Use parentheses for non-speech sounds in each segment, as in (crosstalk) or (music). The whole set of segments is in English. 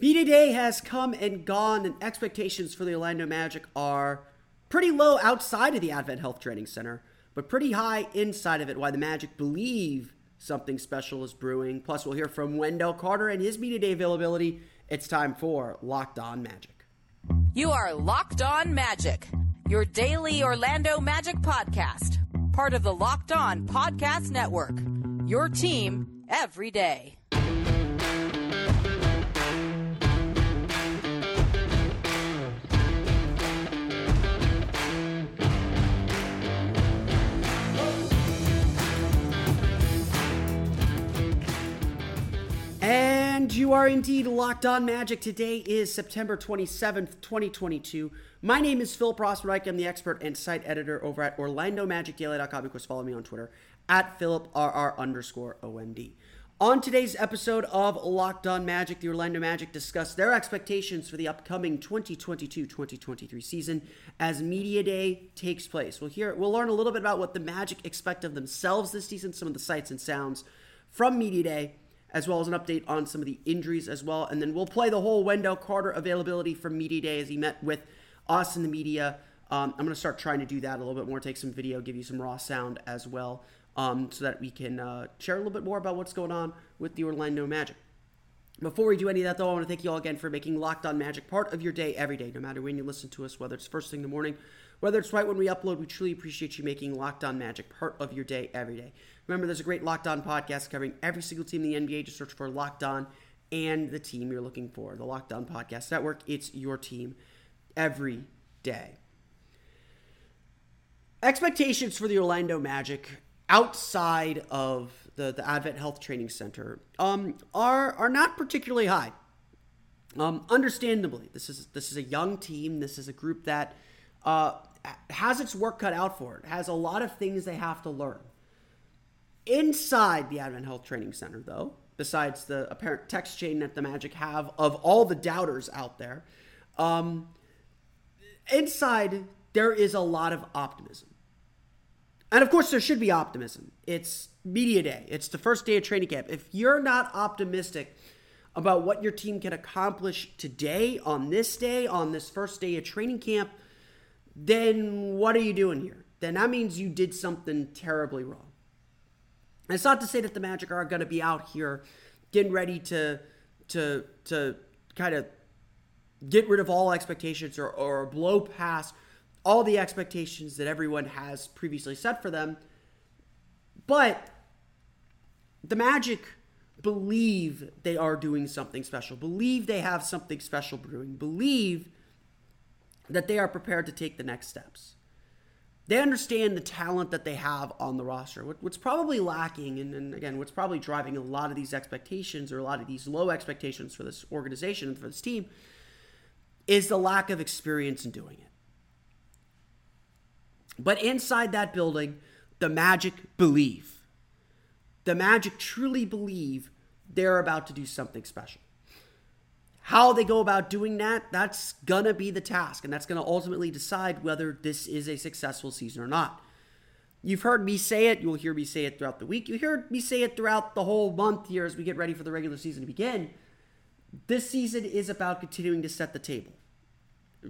Media Day has come and gone, and expectations for the Orlando Magic are pretty low outside of the Advent Health Training Center but pretty high inside of it. Why the Magic believe something special is brewing. Plus, we'll hear from Wendell Carter and his media day availability. It's time for Locked On Magic. You are Locked On Magic, your daily Orlando Magic podcast, part of the Locked On Podcast Network. Your team every day. You are indeed locked on magic. Today is September 27th, 2022. My name is Philip Rossman-Reich. I'm the expert and site editor over at OrlandoMagicDaily.com. Of course, follow me on Twitter at PhilipRR underscore OMD. On today's episode of Locked On Magic, the Orlando Magic discuss their expectations for the upcoming 2022-2023 season as Media Day takes place. We'll hear we'll learn a little bit about what the Magic expect of themselves this season, some of the sights and sounds from Media Day as well as an update on some of the injuries as well. And then we'll play the whole Wendell Carter availability from Media Day as he met with us in the media. Um, I'm going to start trying to do that a little bit more, take some video, give you some raw sound as well, um, so that we can uh, share a little bit more about what's going on with the Orlando Magic. Before we do any of that, though, I want to thank you all again for making Locked On Magic part of your day every day, no matter when you listen to us, whether it's first thing in the morning, whether it's right when we upload. We truly appreciate you making Locked On Magic part of your day every day. Remember, there's a great Locked On podcast covering every single team in the NBA. Just search for Locked On and the team you're looking for. The Locked On Podcast Network. It's your team every day. Expectations for the Orlando Magic outside of the, the Advent Health Training Center um, are are not particularly high. Um, understandably, this is this is a young team. This is a group that uh, has its work cut out for it. Has a lot of things they have to learn. Inside the Advent Health Training Center, though, besides the apparent text chain that the Magic have of all the doubters out there, um, inside there is a lot of optimism. And of course, there should be optimism. It's media day, it's the first day of training camp. If you're not optimistic about what your team can accomplish today, on this day, on this first day of training camp, then what are you doing here? Then that means you did something terribly wrong. And it's not to say that the Magic are going to be out here getting ready to to to kind of get rid of all expectations or, or blow past all the expectations that everyone has previously set for them. But the Magic believe they are doing something special, believe they have something special brewing, believe that they are prepared to take the next steps. They understand the talent that they have on the roster. what's probably lacking, and, and again, what's probably driving a lot of these expectations or a lot of these low expectations for this organization and for this team, is the lack of experience in doing it. But inside that building, the Magic believe. The Magic truly believe they're about to do something special. How they go about doing that, that's gonna be the task, and that's gonna ultimately decide whether this is a successful season or not. You've heard me say it, you'll hear me say it throughout the week. You heard me say it throughout the whole month here as we get ready for the regular season to begin. This season is about continuing to set the table.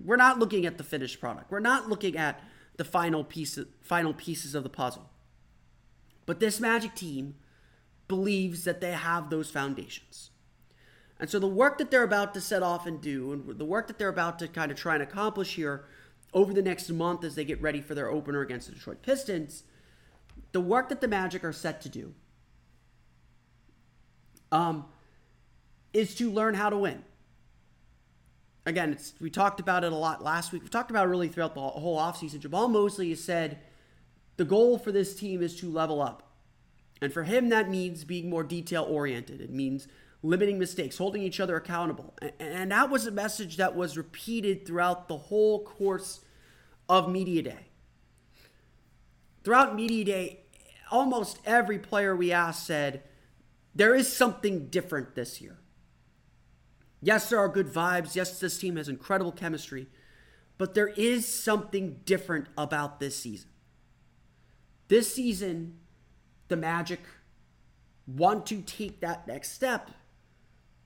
We're not looking at the finished product. We're not looking at the final piece final pieces of the puzzle. But this Magic team believes that they have those foundations. And so the work that they're about to set off and do, and the work that they're about to kind of try and accomplish here over the next month as they get ready for their opener against the Detroit Pistons, the work that the Magic are set to do um, is to learn how to win again, it's, we talked about it a lot last week. We talked about it really throughout the whole offseason. Jamahl Mosley has said the goal for this team is to level up. And for him, that means being more detail oriented. It means limiting mistakes, holding each other accountable. And that was a message that was repeated throughout the whole course of Media Day. Throughout Media Day, almost every player we asked said, there is something different this year. Yes, there are good vibes. Yes, this team has incredible chemistry. But there is something different about this season. This season, the Magic want to take that next step.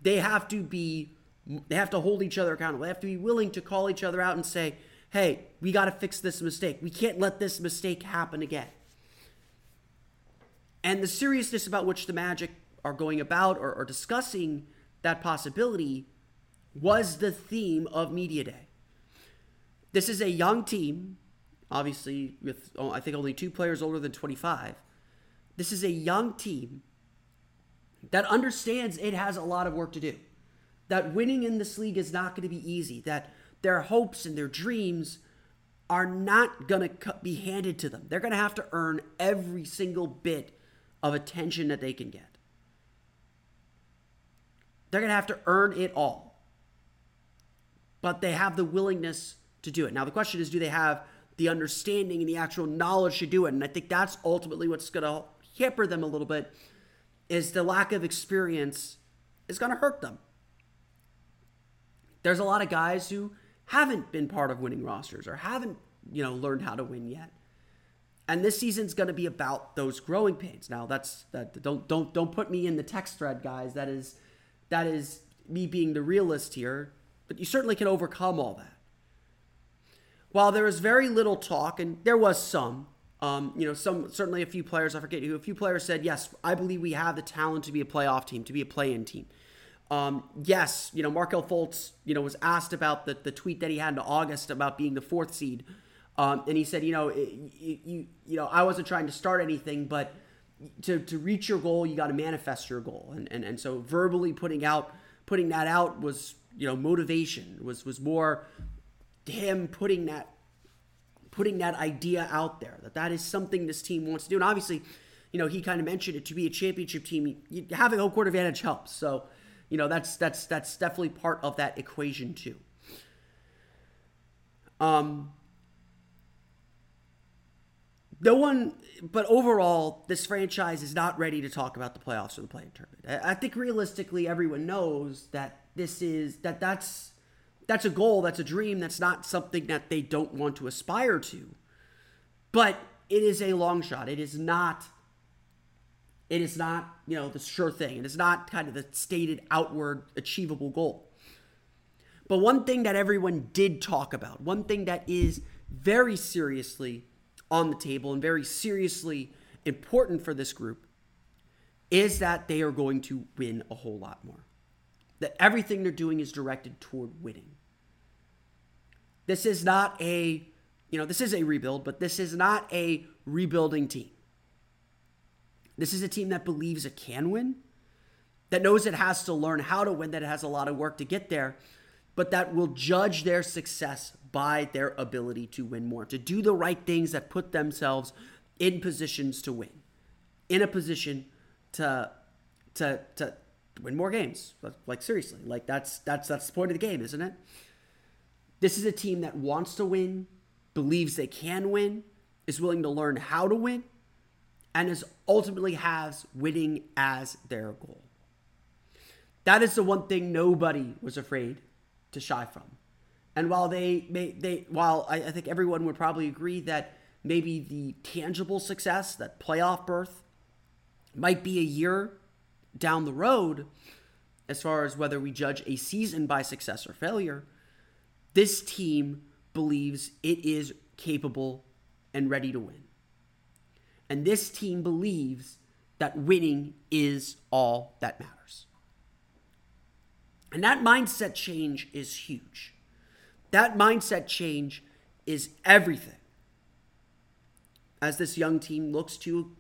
They have to be, they have to hold each other accountable. They have to be willing to call each other out and say, hey, we got to fix this mistake. We can't let this mistake happen again. And the seriousness about which the Magic are going about or, or discussing that possibility was the theme of Media Day. This is a young team, obviously, with I think only two players older than 25. This is a young team that understands it has a lot of work to do. That winning in this league is not going to be easy. That their hopes and their dreams are not going to be handed to them. They're going to have to earn every single bit of attention that they can get. They're going to have to earn it all. But they have the willingness to do it. Now, the question is do they have the understanding and the actual knowledge to do it? And I think that's ultimately what's going to hamper them a little bit is the lack of experience is going to hurt them. There's a lot of guys who haven't been part of winning rosters or haven't, you know, learned how to win yet. And this season's going to be about those growing pains. Now, that's that don't don't don't put me in the text thread, guys. That is that is me being the realist here, but you certainly can overcome all that. While there was very little talk, and there was some, um, you know, some certainly a few players, I forget who, a few players said, yes, I believe we have the talent to be a playoff team, to be a play-in team. Um, yes, you know, Markelle Fultz, you know, was asked about the, the tweet that he had in August about being the fourth seed. Um, and he said, you know, you, you, you know, I wasn't trying to start anything, but to, to reach your goal, you got to manifest your goal. And, and, and so verbally putting out, putting that out was, you know, motivation was, was more him putting that, putting that idea out there that that is something this team wants to do. And obviously, you know, he kind of mentioned it to be a championship team, having home court advantage helps. So, you know, that's, that's, that's definitely part of that equation too. Um, no one, but overall, this franchise is not ready to talk about the playoffs or the play-in tournament. I think realistically, everyone knows that this is that that's that's a goal, that's a dream, that's not something that they don't want to aspire to. But it is a long shot. It is not. It is not, you know, the sure thing. It is not kind of the stated outward achievable goal. But one thing that everyone did talk about, one thing that is very seriously on the table and very seriously important for this group is that they are going to win a whole lot more. That everything they're doing is directed toward winning. This is not a, you know, this is a rebuild, but this is not a rebuilding team. This is a team that believes it can win, that knows it has to learn how to win, that it has a lot of work to get there, but that will judge their success by their ability to win more, to do the right things that put themselves in positions to win, in a position to to to win more games. Like seriously, like that's that's that's the point of the game, isn't it? This is a team that wants to win, believes they can win, is willing to learn how to win, and is ultimately has winning as their goal. That is the one thing nobody was afraid to shy from. And while they may they while I, I think everyone would probably agree that maybe the tangible success, that playoff berth, might be a year down the road, as far as whether we judge a season by success or failure, this team believes it is capable and ready to win. And this team believes that winning is all that matters. And that mindset change is huge. That mindset change is everything. As this young team looks to,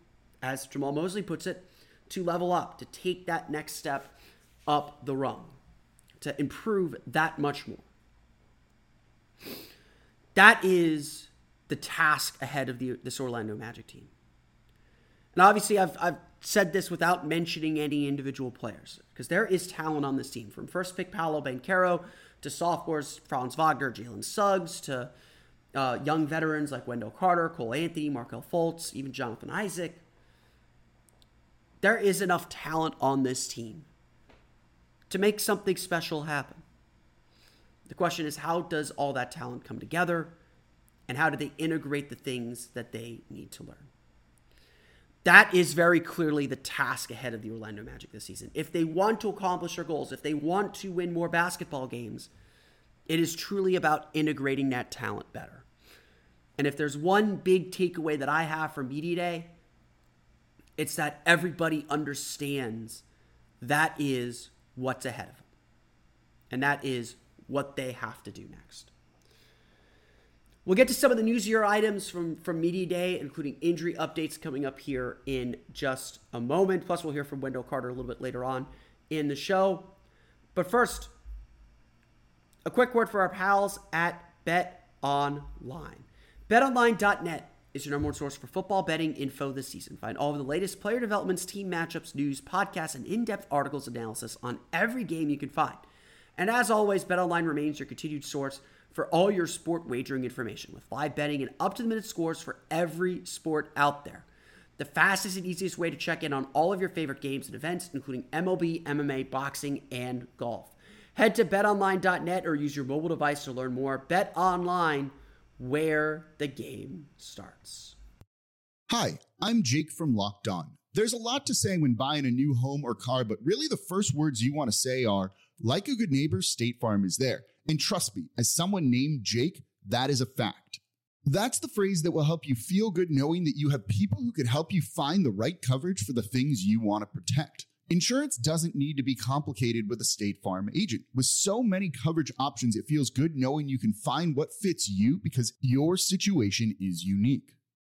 as Jamahl Mosley puts it, to level up, to take that next step up the rung, to improve that much more. That is the task ahead of the, this Orlando Magic team. And obviously, I've, I've said this without mentioning any individual players because there is talent on this team from first pick Paolo Banchero to sophomores Franz Wagner, Jalen Suggs to uh, young veterans like Wendell Carter, Cole Anthony, Markelle Fultz, even Jonathan Isaac. There is enough talent on this team to make something special happen. The question is how does all that talent come together and how do they integrate the things that they need to learn? That is very clearly the task ahead of the Orlando Magic this season. If they want to accomplish their goals, if they want to win more basketball games, it is truly about integrating that talent better. And if there's one big takeaway that I have from Media Day, it's that everybody understands that is what's ahead of them. And that is what they have to do next. We'll get to some of the newsier items from, from Media Day, including injury updates coming up here in just a moment. Plus, we'll hear from Wendell Carter a little bit later on in the show. But first, a quick word for our pals at Bet Online. BetOnline.net is your number one source for football betting info this season. Find all of the latest player developments, team matchups, news, podcasts, and in-depth articles analysis on every game you can find. And as always, BetOnline remains your continued source for all your sport wagering information with live betting and up to the minute scores for every sport out there. The fastest and easiest way to check in on all of your favorite games and events, including MLB, MMA, boxing, and golf. Head to betonline.net or use your mobile device to learn more. Bet online where the game starts. Hi, I'm Jake from Locked On. There's a lot to say when buying a new home or car, but really the first words you want to say are, like a good neighbor, State Farm is there. And trust me, as someone named Jake, that is a fact. That's the phrase that will help you feel good knowing that you have people who could help you find the right coverage for the things you want to protect. Insurance doesn't need to be complicated with a State Farm agent. With so many coverage options, it feels good knowing you can find what fits you because your situation is unique.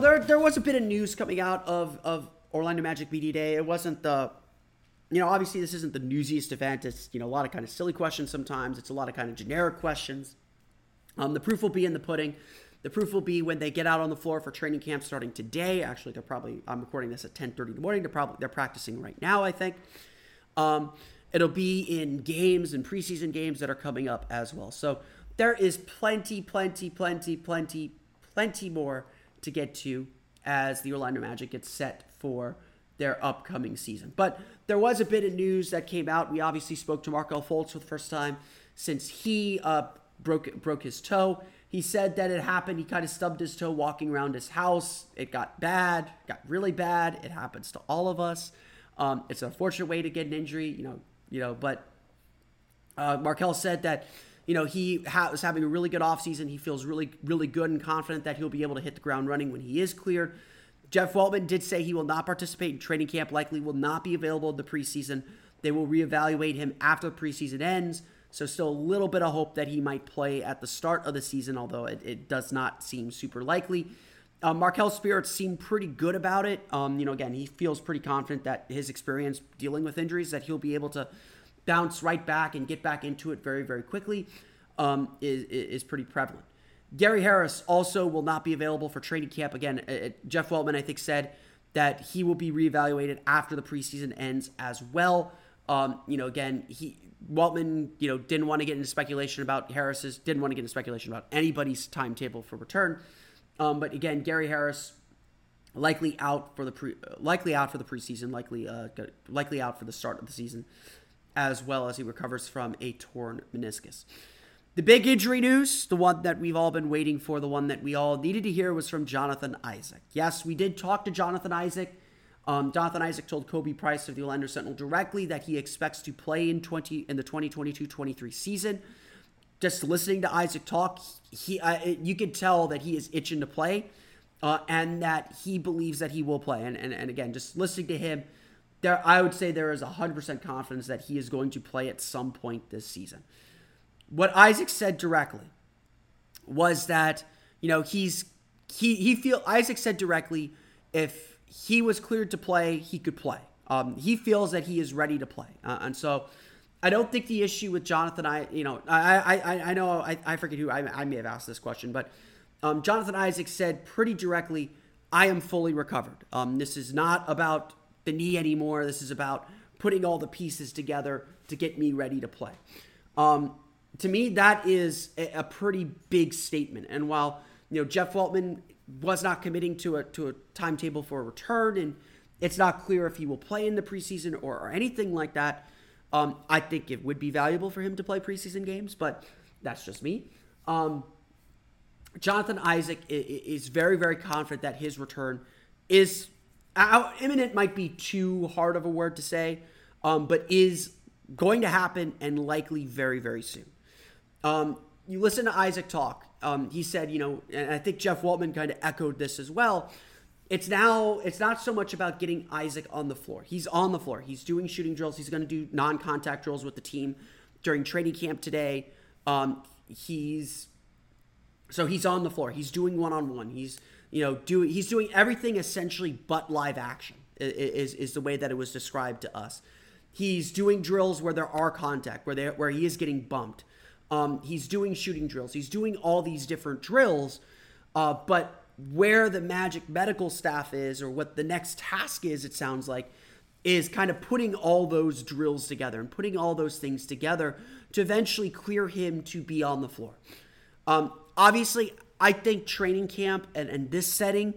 There, there was a bit of news coming out of, of Orlando Magic Media Day. It wasn't the, you know, obviously this isn't the newsiest event. It's, you know, a lot of kind of silly questions sometimes. It's a lot of kind of generic questions. Um, the proof will be in the pudding. The proof will be when they get out on the floor for training camp starting today. Actually, they're probably, I'm recording this at 10.30 in the morning. They're probably, they're practicing right now, I think. Um, it'll be in games and preseason games that are coming up as well. So there is plenty, plenty, plenty, plenty, plenty more to get to as the Orlando Magic gets set for their upcoming season. But there was a bit of news that came out. We obviously spoke to Markelle Fultz for the first time since he uh, broke broke his toe. He said that it happened. He kind of stubbed his toe walking around his house. It got bad, got really bad. It happens to all of us. Um, it's an unfortunate way to get an injury, you know. You know, but uh, Markelle said that you know, he ha- having a really good offseason. He feels really, really good and confident that he'll be able to hit the ground running when he is cleared. Jeff Weltman did say he will not participate in training camp, likely will not be available in the preseason. They will reevaluate him after the preseason ends. So, still a little bit of hope that he might play at the start of the season, although it, it does not seem super likely. Um, Markelle's spirits seem pretty good about it. Um, you know, again, he feels pretty confident that his experience dealing with injuries, that he'll be able to bounce right back and get back into it very, very quickly um, is, is pretty prevalent. Gary Harris also will not be available for training camp. Again, uh, uh, Jeff Weltman, I think, said that he will be reevaluated after the preseason ends as well. Um, you know, again, he Weltman, you know, didn't want to get into speculation about Harris's, didn't want to get into speculation about anybody's timetable for return. Um, but again, Gary Harris likely out for the pre, likely out for the preseason, likely uh, likely out for the start of the season as well as he recovers from a torn meniscus. The big injury news, the one that we've all been waiting for, the one that we all needed to hear was from Jonathan Isaac. Yes, we did talk to Jonathan Isaac Um, Jonathan Isaac told Khobi Price of the Orlando Sentinel directly that he expects to play in 20 in the 2022-23 season. Just listening to Isaac talk, he uh, you could tell that he is itching to play, uh, and that he believes that he will play. And, and and again, just listening to him, there I would say there is 100% confidence that he is going to play at some point this season. What Isaac said directly was that you know he's he he feel Isaac said directly if he was cleared to play, he could play. Um, he feels that he is ready to play, uh, and so I don't think the issue with Jonathan, I you know, I I I know I, I forget who I, I may have asked this question, but um, Jonathan Isaac said pretty directly, "I am fully recovered. Um, this is not about the knee anymore. This is about putting all the pieces together to get me ready to play." Um, to me, that is a, a pretty big statement. And while you know Jeff Weltman was not committing to a to a timetable for a return, and it's not clear if he will play in the preseason or, or anything like that. Um, I think it would be valuable for him to play preseason games, but that's just me. Um, Jonathan Isaac is very, very confident that his return is imminent. Might be too hard of a word to say, um, but is going to happen and likely very, very soon. Um, you listen to Isaac talk. Um, he said, you know, and I think Jeff Weltman kind of echoed this as well. It's now, it's not so much about getting Isaac on the floor. He's on the floor. He's doing shooting drills. He's going to do non contact drills with the team during training camp today. Um, he's, so he's on the floor. He's doing one on one. He's, you know, doing, he's doing everything essentially but live action, is, is the way that it was described to us. He's doing drills where there are contact, where, they, where he is getting bumped. Um, he's doing shooting drills. He's doing all these different drills. Uh, but where the Magic medical staff is, or what the next task is, it sounds like, is kind of putting all those drills together and putting all those things together to eventually clear him to be on the floor. Um, obviously, I think training camp and, and this setting,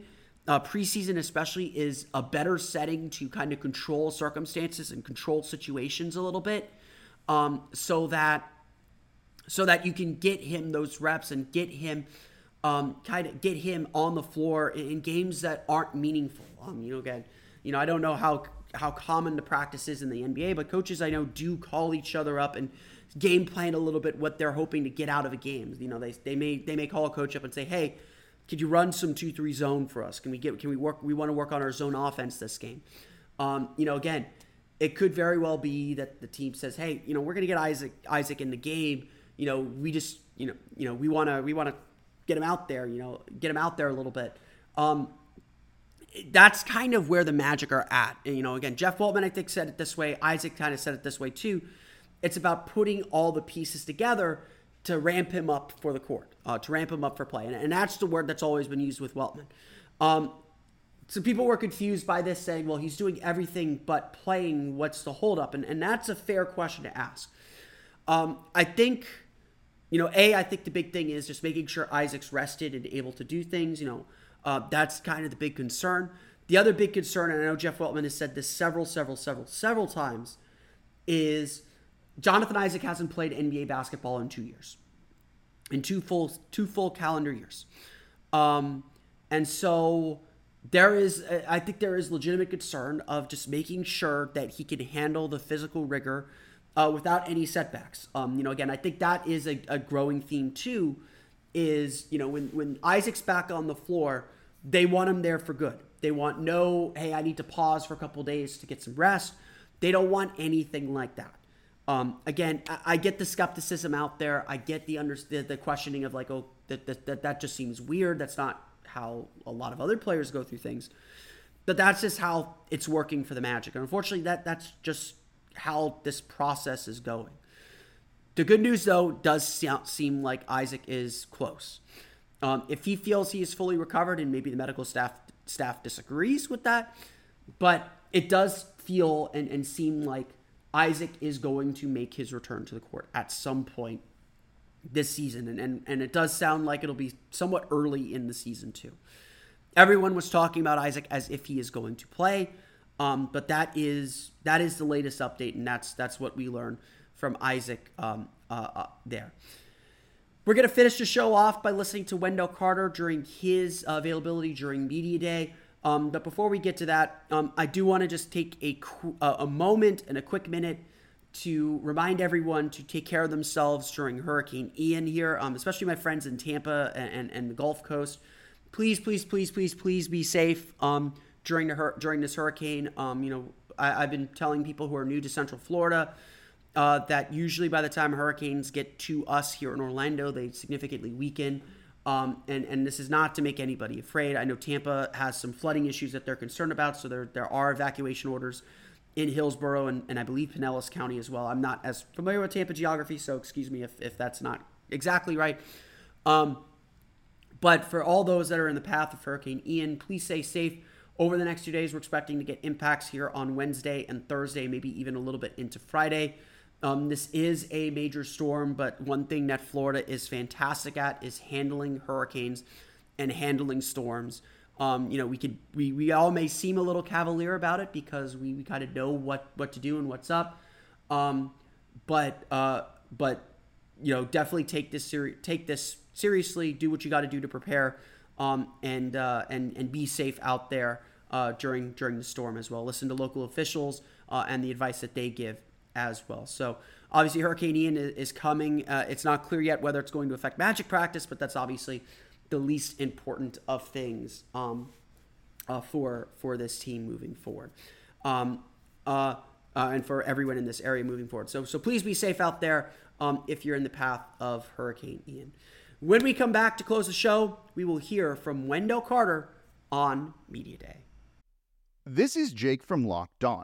uh, preseason especially, is a better setting to kind of control circumstances and control situations a little bit um, so that so that you can get him those reps and get him um, kind of get him on the floor in, in games that aren't meaningful. Um, you know, again, you know, I don't know how how common the practice is in the NBA, but coaches I know do call each other up and game plan a little bit what they're hoping to get out of a game. You know, they, they may they may call a coach up and say, "Hey, could you run some two three zone for us? Can we get can we work? We want to work on our zone offense this game." Um, you know, again, it could very well be that the team says, "Hey, you know, we're going to get Isaac Isaac in the game." you know, we just, you know, you know, we want to, we want to get him out there, you know, get him out there a little bit. Um, that's kind of where the Magic are at. And, you know, again, Jeff Weltman, I think, said it this way. Isaac kind of said it this way too. It's about putting all the pieces together to ramp him up for the court, uh, to ramp him up for play. And, and, that's the word that's always been used with Weltman. Um, so people were confused by this, saying, well, he's doing everything but playing. What's the holdup? And, and that's a fair question to ask. Um, I think you know, A, I think the big thing is just making sure Isaac's rested and able to do things. You know, uh, that's kind of the big concern. The other big concern, and I know Jeff Weltman has said this several, several, several, several times, is Jonathan Isaac hasn't played NBA basketball in two years, in two full two full calendar years, um, and so there is, I think there is legitimate concern of just making sure that he can handle the physical rigor uh, without any setbacks. Um, you know, again, I think that is a, a, growing theme too. Is you know when when Isaac's back on the floor, they want him there for good. They want no, hey, I need to pause for a couple days to get some rest. They don't want anything like that. Um, again, I, I, get the skepticism out there. I get the under the, the questioning of like, oh, that, that that that just seems weird. That's not how a lot of other players go through things. But that's just how it's working for the Magic. And unfortunately, that that's just how this process is going. The good news, though, does seem like Isaac is close. Um, if he feels he is fully recovered, and maybe the medical staff staff disagrees with that, but it does feel and, and seem like Isaac is going to make his return to the court at some point this season, and, and, and it does sound like it'll be somewhat early in the season too. Everyone was talking about Isaac as if he is going to play. Um, but that is that is the latest update, and that's that's what we learn from Isaac um, uh, uh, there. We're gonna finish the show off by listening to Wendell Carter during his availability during media day. Um, but before we get to that, um, I do want to just take a, a moment and a quick minute to remind everyone to take care of themselves during Hurricane Ian here, um, especially my friends in Tampa and, and, the Gulf Coast. Please, please, please, please, please be safe um, during the during this hurricane. Um, you know, I, have been telling people who are new to Central Florida uh, that usually by the time hurricanes get to us here in Orlando, they significantly weaken. Um, and and this is not to make anybody afraid. I know Tampa has some flooding issues that they're concerned about, so there there are evacuation orders in Hillsborough and, and I believe Pinellas County as well. I'm not as familiar with Tampa geography, so excuse me if, if that's not exactly right. Um, but for all those that are in the path of Hurricane Ian, please stay safe. Over the next two days, we're expecting to get impacts here on Wednesday and Thursday, maybe even a little bit into Friday. Um, this is a major storm, but one thing that Florida is fantastic at is handling hurricanes and handling storms. Um, you know, we could we, we all may seem a little cavalier about it because we, we kind of know what what to do and what's up. Um, but uh, but you know, definitely take this seri- take this seriously. Do what you got to do to prepare, um, and uh, and and be safe out there uh, during during the storm as well. Listen to local officials uh, and the advice that they give as well. So obviously, Hurricane Ian is, coming. Uh, it's not clear yet whether it's going to affect Magic practice, but that's obviously the least important of things um, uh, for for this team moving forward, um, uh, uh, and for everyone in this area moving forward. So so please be safe out there um, if you're in the path of Hurricane Ian. When we come back to close the show, we will hear from Wendell Carter on Media Day. This is Jake from Locked On.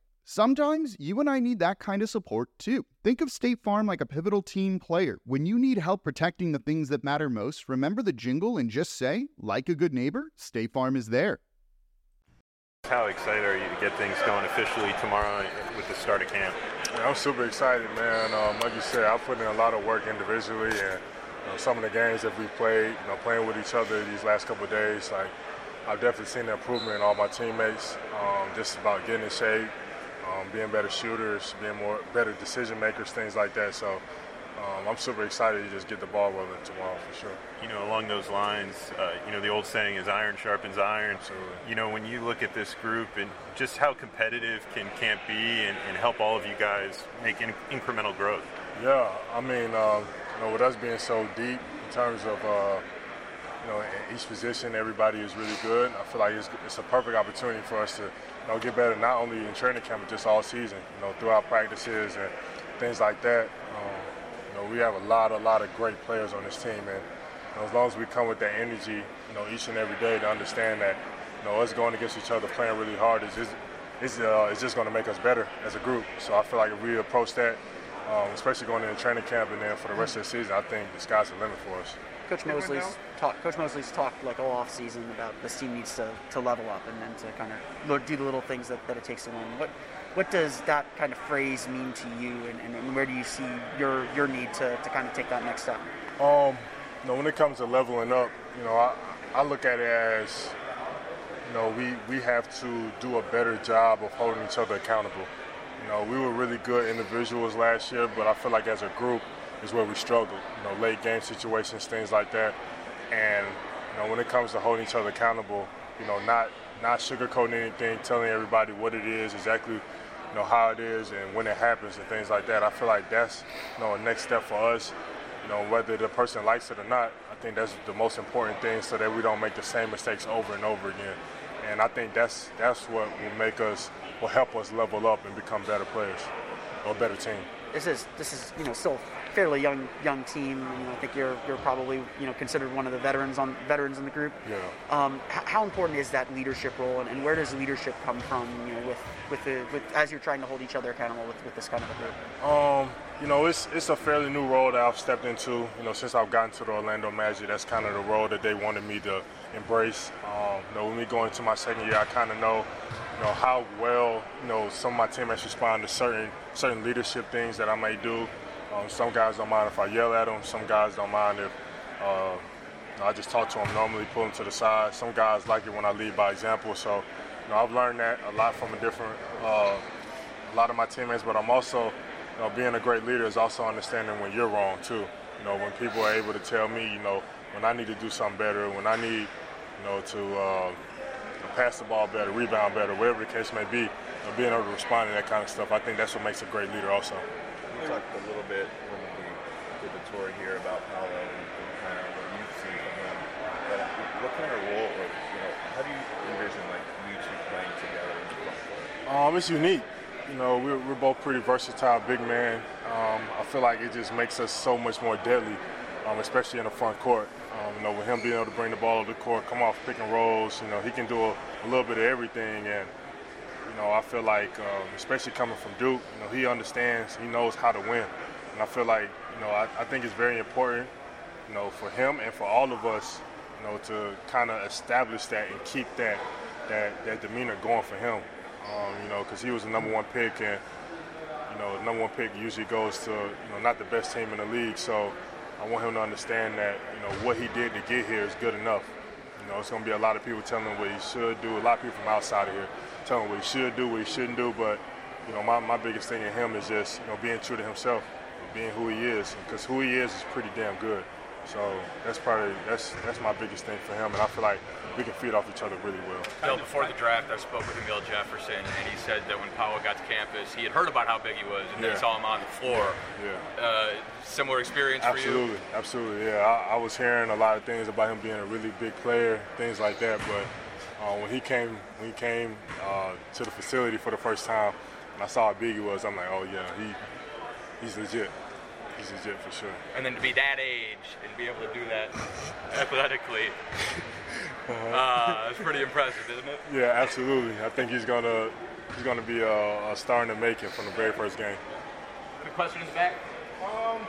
Sometimes you and I need that kind of support too. Think of State Farm like a pivotal team player. When you need help protecting the things that matter most, remember the jingle and just say, like a good neighbor, State Farm is there. How excited are you to get things going officially tomorrow with the start of camp? Yeah, I'm super excited, man. Um, like you said, I put in a lot of work individually, and you know, some of the games that we played, you know, playing with each other these last couple of days, like I've definitely seen the improvement in all my teammates. Um, just about getting in shape, um, being better shooters, being more better decision makers, things like that. So um, I'm super excited to just get the ball rolling tomorrow for sure. You know, along those lines, uh, you know, the old saying is iron sharpens iron. Absolutely. You know, when you look at this group and just how competitive can camp be and, and help all of you guys make in- incremental growth. Yeah, I mean, um, you know, with us being so deep in terms of, uh, you know, each position, everybody is really good. I feel like it's, it's a perfect opportunity for us to you know, get better not only in training camp but just all season. You know, throughout practices and things like that. Um, you know, we have a lot, a lot of great players on this team, and you know, as long as we come with that energy, you know, each and every day to understand that, you know, us going against each other, playing really hard is just, is, uh, is just going to make us better as a group. So I feel like if we approach that, um, especially going into training camp and then for the rest of the season, I think the sky's the limit for us. Coach Mosley's talked. Coach Mosley's talked like all off season about this team needs to, to level up and then to kind of do the little things that, that it takes to win. What what does that kind of phrase mean to you, and, and where do you see your your need to, to kind of take that next step? Um, you know, when it comes to leveling up, you know, I, I look at it as, you know, we, we have to do a better job of holding each other accountable. You know, we were really good individuals last year, but I feel like as a group, is where we struggle. You know, late game situations, things like that. And you know, when it comes to holding each other accountable, you know, not not sugarcoating anything, telling everybody what it is, exactly, you know, how it is, and when it happens, and things like that. I feel like that's you know a next step for us. You know, whether the person likes it or not, I think that's the most important thing, so that we don't make the same mistakes over and over again. And I think that's that's what will make us, will help us level up and become better players or better team. this is this is you know still fairly young young team. You know, I think you're you're probably you know considered one of the veterans on veterans in the group. Yeah. Um, h- how important is that leadership role, and, and where does leadership come from? You know, with with the with as you're trying to hold each other accountable with, with this kind of a group. Um, you know, it's it's a fairly new role that I've stepped into. You know, since I've gotten to the Orlando Magic, that's kind of the role that they wanted me to embrace. Um, you know, when we go into my second year, I kind of know, you know, how well you know some of my teammates respond to certain certain leadership things that I may do. Um, some guys don't mind if I yell at them. Some guys don't mind if uh, I just talk to them normally, pull them to the side. Some guys like it when I lead by example. So, you know, I've learned that a lot from a different, uh, a lot of my teammates. But I'm also, you know, being a great leader is also understanding when you're wrong too. You know, when people are able to tell me, you know, when I need to do something better, when I need, you know, to uh, pass the ball better, rebound better, whatever the case may be, you know, being able to respond to that kind of stuff, I think that's what makes a great leader also. Talked a little bit when we did the tour here about Paolo and, and kind of what you've seen from him. But what kind of role, or you know, how do you envision like you two playing together in the front? Um, it's unique. You know, we're, we're both pretty versatile big men. Um, I feel like it just makes us so much more deadly, um, especially in the front court. Um, you know, with him being able to bring the ball to the court, come off pick and rolls, you know, he can do a, a little bit of everything. And, you know, I feel like, um, especially coming from Duke, you know, he understands, he knows how to win. And I feel like, you know, I, I think it's very important, you know, for him and for all of us, you know, to kind of establish that and keep that, that, that demeanor going for him. Um, you know, because he was the number one pick, and you know, number one pick usually goes to you know not the best team in the league. So I want him to understand that you know what he did to get here is good enough. You know, it's going to be a lot of people telling him what he should do. A lot of people from outside of here telling him what he should do, what he shouldn't do. But you know, my, my biggest thing in him is just you know being true to himself, being who he is, because who he is is pretty damn good. So that's probably that's that's my biggest thing for him, and I feel like we can feed off each other really well. Bill, before the draft, I spoke with Amile Jefferson, and he said that when Paolo got to campus, he had heard about how big he was, and then Yeah. he saw him on the floor. Yeah. Uh, similar experience for you? Absolutely, absolutely. Yeah, I, I was hearing a lot of things about him being a really big player, things like that. But uh, when he came, when he came uh, to the facility for the first time, and I saw how big he was, I'm like, oh yeah, he he's legit. He's legit for sure. And then to be that age and be able to do that (laughs) athletically, uh, it's pretty impressive, isn't it? Yeah, absolutely. I think he's gonna he's gonna be a, a star in the making from the very first game. Good question in the back. Um,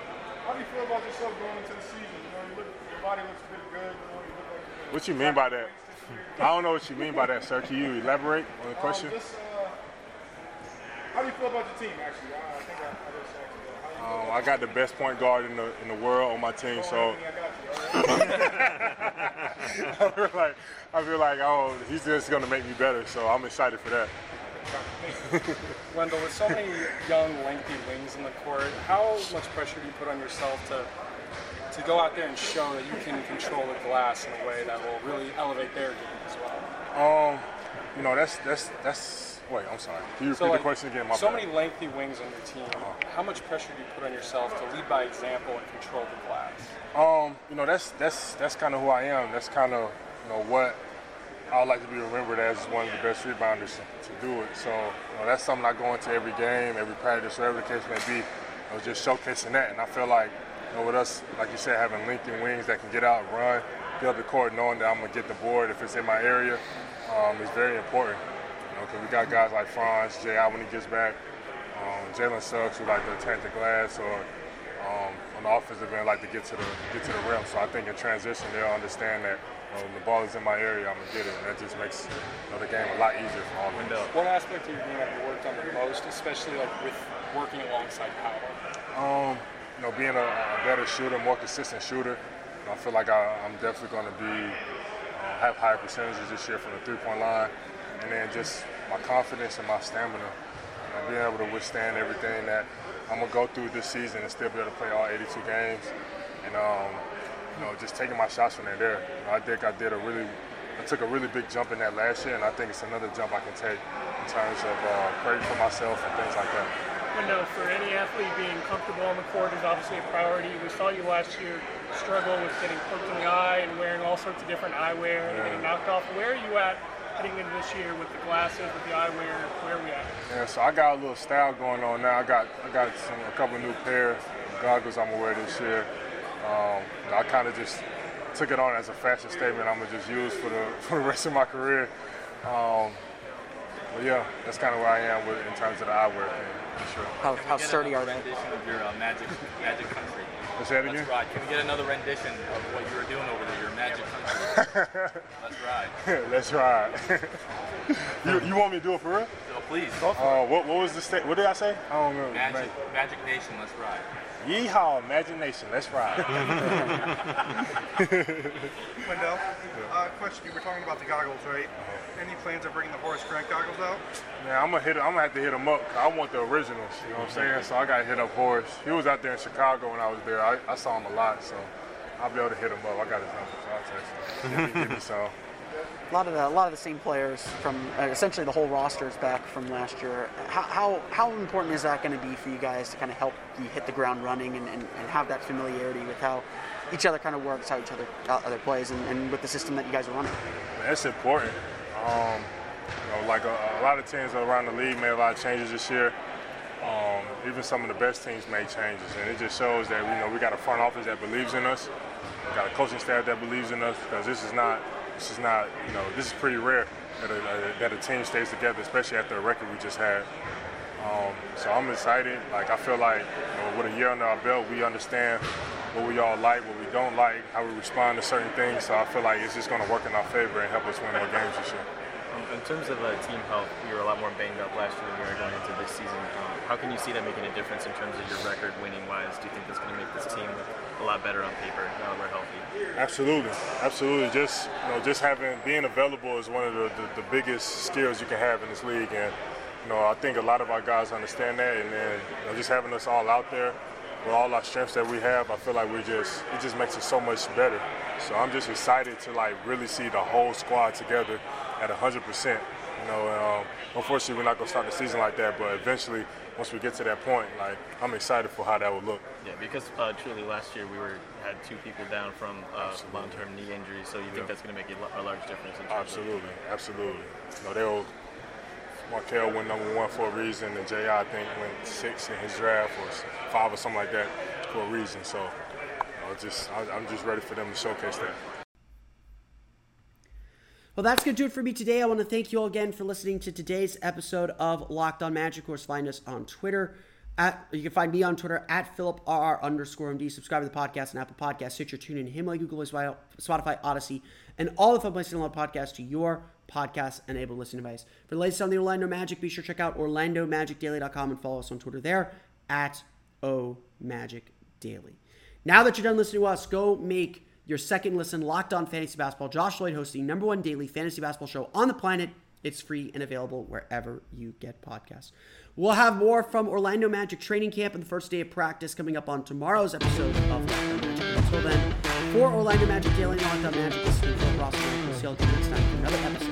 how do you feel about yourself going into the season? You know, you look, your body looks pretty good. You know, you look like you're What you mean by that? I don't know what you mean by that, sir. Can you elaborate on the question? Um, just, uh, how do you feel about your team, actually? I, I think I, I just asked you that. How do you Um, I got the best point guard in the in the world on my team, so (laughs) I feel like I feel like oh he's just gonna make me better, so I'm excited for that. Wendell, with so many young, lengthy wings in the court, how much pressure do you put on yourself to to go out there and show that you can control the glass in a way that will really elevate their game as well? Um, you know that's that's that's wait I'm sorry. Can you repeat So, the question again? My so bad. many lengthy wings on your team. How much pressure do you put on yourself to lead by example and control the glass? Um, you know, that's that's that's kind of who I am. That's kind of you know what I would like to be remembered as one of the best rebounders to, to do it. So you know, that's something I go into every game, every practice, whatever the case may be. I was just showcasing that, and I feel like you know, with us, like you said, having lengthy wings that can get out, run, get up the court, knowing that I'm gonna get the board if it's in my area, um, is very important. You know, because we got guys like Franz, J.I. when he gets back, um, Jalen Suggs who like to attack the glass, or um, on the offensive end like to get to the get to the rim. So I think in transition they'll understand that you know, when the ball is in my area, I'm gonna get it, and that just makes you know, the game a lot easier for all of us. What aspect of your game have you worked on the most, especially like with working alongside Paolo? Um, know, being a, a better shooter, more consistent shooter. I feel like I, I'm definitely going to be uh, have higher percentages this year from the three-point line, and then just my confidence and my stamina, you know, being able to withstand everything that I'm gonna go through this season and still be able to play all 82 games, and um, you know, just taking my shots from they're there. You know, I think I did a really, I took a really big jump in that last year, and I think it's another jump I can take in terms of uh, for myself and things like that. Window for any athlete being comfortable on the court is obviously a priority. We saw you last year struggle with getting poked in the eye and wearing all sorts of different eyewear and getting knocked off. Where are you at heading into this year with the glasses, with the eyewear? Where are we at? Yeah, so I got a little style going on now. I got I got some a couple new pair of goggles I'm gonna wear this year. Um, I kind of just took it on as a fashion statement. I'm gonna just use for the (laughs) for the rest of my career. Um, but yeah, that's kind of where I am with in terms of the eyewear thing, sure. How, how sturdy are they? rendition of your uh, magic magic country. Let's say Let's ride. Can we get another rendition of what you were doing over there, your magic country? (laughs) Let's ride. (laughs) Let's ride. (laughs) you, you want me to do it for real? So please. Uh, what, what was the state? What did I say? I don't remember. Magic, Magic Nation, let's ride. Yeehaw, imagination. Let's ride. (laughs) Wendell, uh, question. You were talking about the goggles, right? Any plans of bringing the Horace Grant goggles out? Yeah, I'm gonna hit. I'm gonna have to hit him up. I want the originals. You know what I'm saying? So I gotta hit up Horace. He was out there in Chicago when I was there. I, I saw him a lot, so I'll be able to hit him up. I got his number, so I'll text him. Give me (laughs) some. A lot of the, a lot of the same players from uh, essentially the whole roster is back from last year. How, how, how important is that going to be for you guys to kind of help you hit the ground running and, and, and have that familiarity with how each other kind of works, how each other uh, other plays, and, and with the system that you guys are running? That's important. Um, you know, like a, a lot of teams around the league made a lot of changes this year. Um, even some of the best teams made changes, and it just shows that you know we got a front office that believes in us, we got a coaching staff that believes in us. Because this is not, this is not, you know, this is pretty rare that a, a, that a team stays together, especially after the record we just had. Um, so I'm excited. Like I feel like you know, with a year under our belt, we understand what we all like, what we don't like, how we respond to certain things. So I feel like it's just going to work in our favor and help us win more games this year. In terms of uh, team health, you were a lot more banged up last year than you were going into this season. Um, how can you see that making a difference in terms of your record winning wise? Do you think that's going to make this team a lot better on paper now that we're healthy? Absolutely, absolutely. Just you know, just having being available is one of the, the, the biggest skills you can have in this league, and you know, I think a lot of our guys understand that, and then you know, just having us all out there with all our strengths that we have, I feel like we just it just makes it so much better. So I'm just excited to like really see the whole squad together at 100 percent. You know, um, unfortunately, we're not gonna start the season like that, but eventually, once we get to that point, like I'm excited for how that would look. Yeah, because uh, truly last year we were had two people down from uh, long-term knee injuries, so you think that's going to make a, large difference in terms Absolutely, absolutely. You know, they'll Markelle went number one for a reason, and J.I. I think went six in his draft or five or something like that for a reason. So, you know, just I, I'm just ready for them to showcase that. Well, that's going to do it for me today. I want to thank you all again for listening to today's episode of Locked On Magic. Of course, find us on Twitter. At, you can find me on Twitter at PhilipRR underscore MD. Subscribe to the podcast on Apple Podcasts, Stitcher, TuneIn, Himalaya, Google, Spotify, Audacy, and all the fun places to download podcasts to your podcast-enabled listening device. For the latest on the Orlando Magic, be sure to check out OrlandoMagicDaily.com and follow us on Twitter there at OMagicDaily. Now that you're done listening to us, go make your second listen Locked On Fantasy Basketball. Josh Lloyd hosting number one daily fantasy basketball show on the planet. It's free and available wherever you get podcasts. We'll have more from Orlando Magic training camp and the first day of practice coming up on tomorrow's episode of Locked On Magic. Until then, for Orlando Magic Daily Locked On Magic, this is Phil Ross. We'll see you next time for another episode